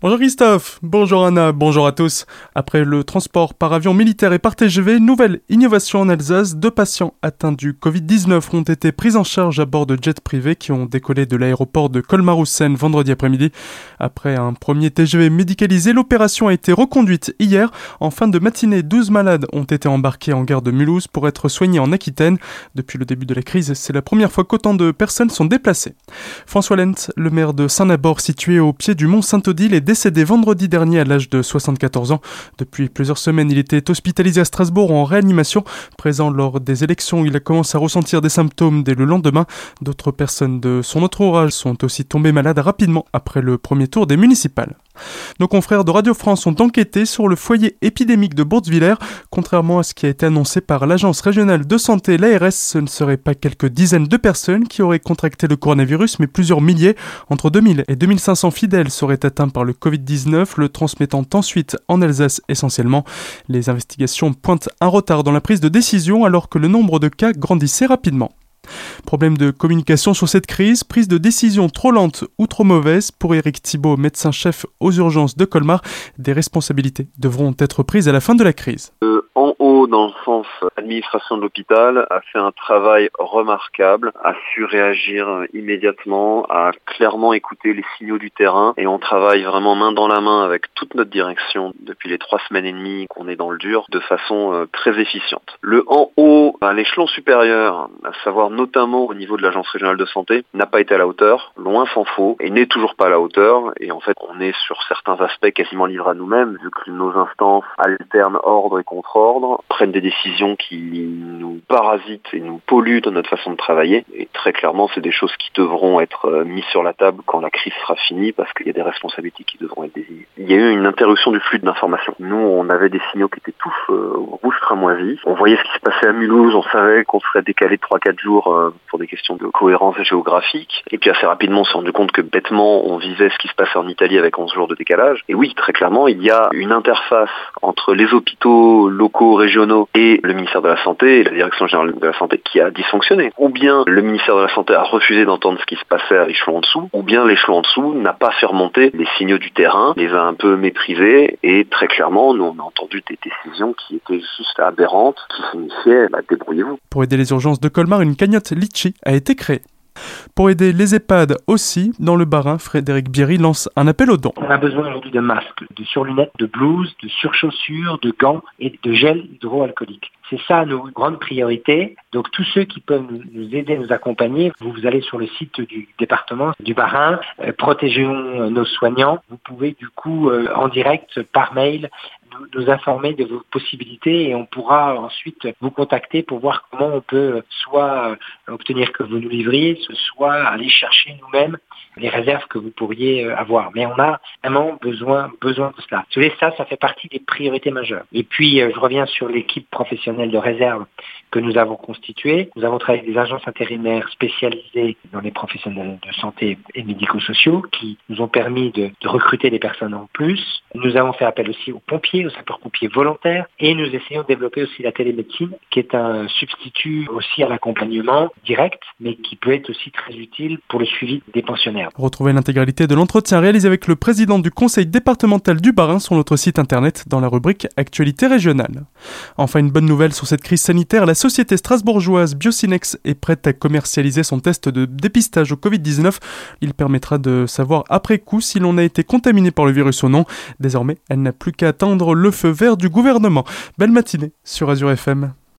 Bonjour Christophe, bonjour Anna, bonjour à tous. Après le transport par avion militaire et par TGV, nouvelle innovation en Alsace, deux patients atteints du Covid-19 ont été pris en charge à bord de jets privés qui ont décollé de l'aéroport de Colmar-Houssen vendredi après-midi. Après un premier TGV médicalisé, l'opération a été reconduite hier. En fin de matinée, 12 malades ont été embarqués en gare de Mulhouse pour être soignés en Aquitaine. Depuis le début de la crise, c'est la première fois qu'autant de personnes sont déplacées. François Lent, le maire de Saint-Nabord situé au pied du mont Saint-Odile, décédé vendredi dernier à l'âge de 74 ans. Depuis plusieurs semaines, il était hospitalisé à Strasbourg en réanimation. Présent lors des élections, il a commencé à ressentir des symptômes dès le lendemain. D'autres personnes de son entourage sont aussi tombées malades rapidement après le premier tour des municipales. Nos confrères de Radio France ont enquêté sur le foyer épidémique de Bourtzwiller. Contrairement à ce qui a été annoncé par l'Agence régionale de santé, l'ARS, ce ne serait pas quelques dizaines de personnes qui auraient contracté le coronavirus, mais plusieurs milliers. Entre 2000 et 2500 fidèles seraient atteints par le Covid-19, le transmettant ensuite en Alsace essentiellement. Les investigations pointent un retard dans la prise de décision alors que le nombre de cas grandissait rapidement. Problème de communication sur cette crise, prise de décision trop lente ou trop mauvaise pour Eric Thibault, médecin-chef aux urgences de Colmar. Des responsabilités devront être prises à la fin de la crise. Euh, dans le sens administration de l'hôpital, a fait un travail remarquable, a su réagir immédiatement, a clairement écouté les signaux du terrain et on travaille vraiment main dans la main avec toute notre direction depuis les trois semaines et demie qu'on est dans le dur de façon euh, très efficiente. Le en haut, à l'échelon supérieur, à savoir notamment au niveau de l'agence régionale de santé, n'a pas été à la hauteur, loin s'en faut, et n'est toujours pas à la hauteur. Et en fait, on est sur certains aspects quasiment livrés à nous-mêmes, vu que nos instances alternent ordre et contre-ordre, prennent des décisions qui nous parasitent et nous polluent dans notre façon de travailler. Et très clairement, c'est des choses qui devront être euh, mises sur la table quand la crise sera finie, parce qu'il y a des responsabilités qui devront être désignées. Il y a eu une interruption du flux d'informations. Nous, on avait des signaux qui étaient tous euh, cramoisis. On voyait ce qui se passait à Mulhouse, on savait qu'on serait décalé de 3-4 jours euh, pour des questions de cohérence géographique. Et puis assez rapidement, on s'est rendu compte que bêtement, on vivait ce qui se passait en Italie avec 11 jours de décalage. Et oui, très clairement, il y a une interface entre les hôpitaux locaux, régionaux et le ministère de la Santé et la Direction générale de la Santé qui a dysfonctionné. Ou bien le ministère de la Santé a refusé d'entendre ce qui se passait à l'échelon en dessous, ou bien l'échelon en dessous n'a pas fait remonter les signaux du terrain, les a un peu méprisés et très clairement, nous on a entendu des décisions qui étaient juste aberrantes, qui signifiaient bah, débrouillez-vous. Pour aider les urgences de Colmar, une cagnotte Litchi a été créée. Pour aider les EHPAD aussi, dans le Barin, Frédéric Bierry lance un appel aux dons. On a besoin aujourd'hui de masques, de surlunettes, de blouses, de surchaussures, de gants et de gel hydroalcoolique. C'est ça nos grandes priorités. Donc tous ceux qui peuvent nous aider, nous accompagner, vous, allez sur le site du département du Barin, euh, protégeons nos soignants. Vous pouvez du coup euh, en direct par mail nous, informer de vos possibilités et on pourra ensuite vous contacter pour voir comment on peut soit euh, obtenir que vous nous livriez, soit aller chercher nous-mêmes les réserves que vous pourriez euh, avoir. Mais on a vraiment besoin, besoin de cela. Vous ça, ça fait partie des priorités majeures. Et puis, euh, je reviens sur l'équipe professionnelle de réserve que nous avons constituée. Nous avons travaillé avec des agences intérimaires spécialisées dans les professionnels de santé et médico-sociaux qui nous ont permis de recruter des personnes en plus. Nous avons fait appel aussi aux pompiers, aux sapeurs-pompiers et nous essayons de développer aussi la télémédecine qui est un substitut aussi à l'accompagnement direct mais qui peut être aussi très utile pour le suivi des pensionnaires. Retrouvez l'intégralité de l'entretien réalisé avec le président du conseil départemental du Barin sur notre site internet dans la rubrique Actualité régionale. Enfin, une bonne nouvelle sur cette crise sanitaire, la société strasbourgeoise Biocinex est prête à commercialiser son test de dépistage au Covid-19. Il permettra de savoir après coup si l'on a été contaminé par le virus ou non. Désormais, elle n'a plus qu'à attendre le feu vert du gouvernement. Belle matinée sur Azure FM.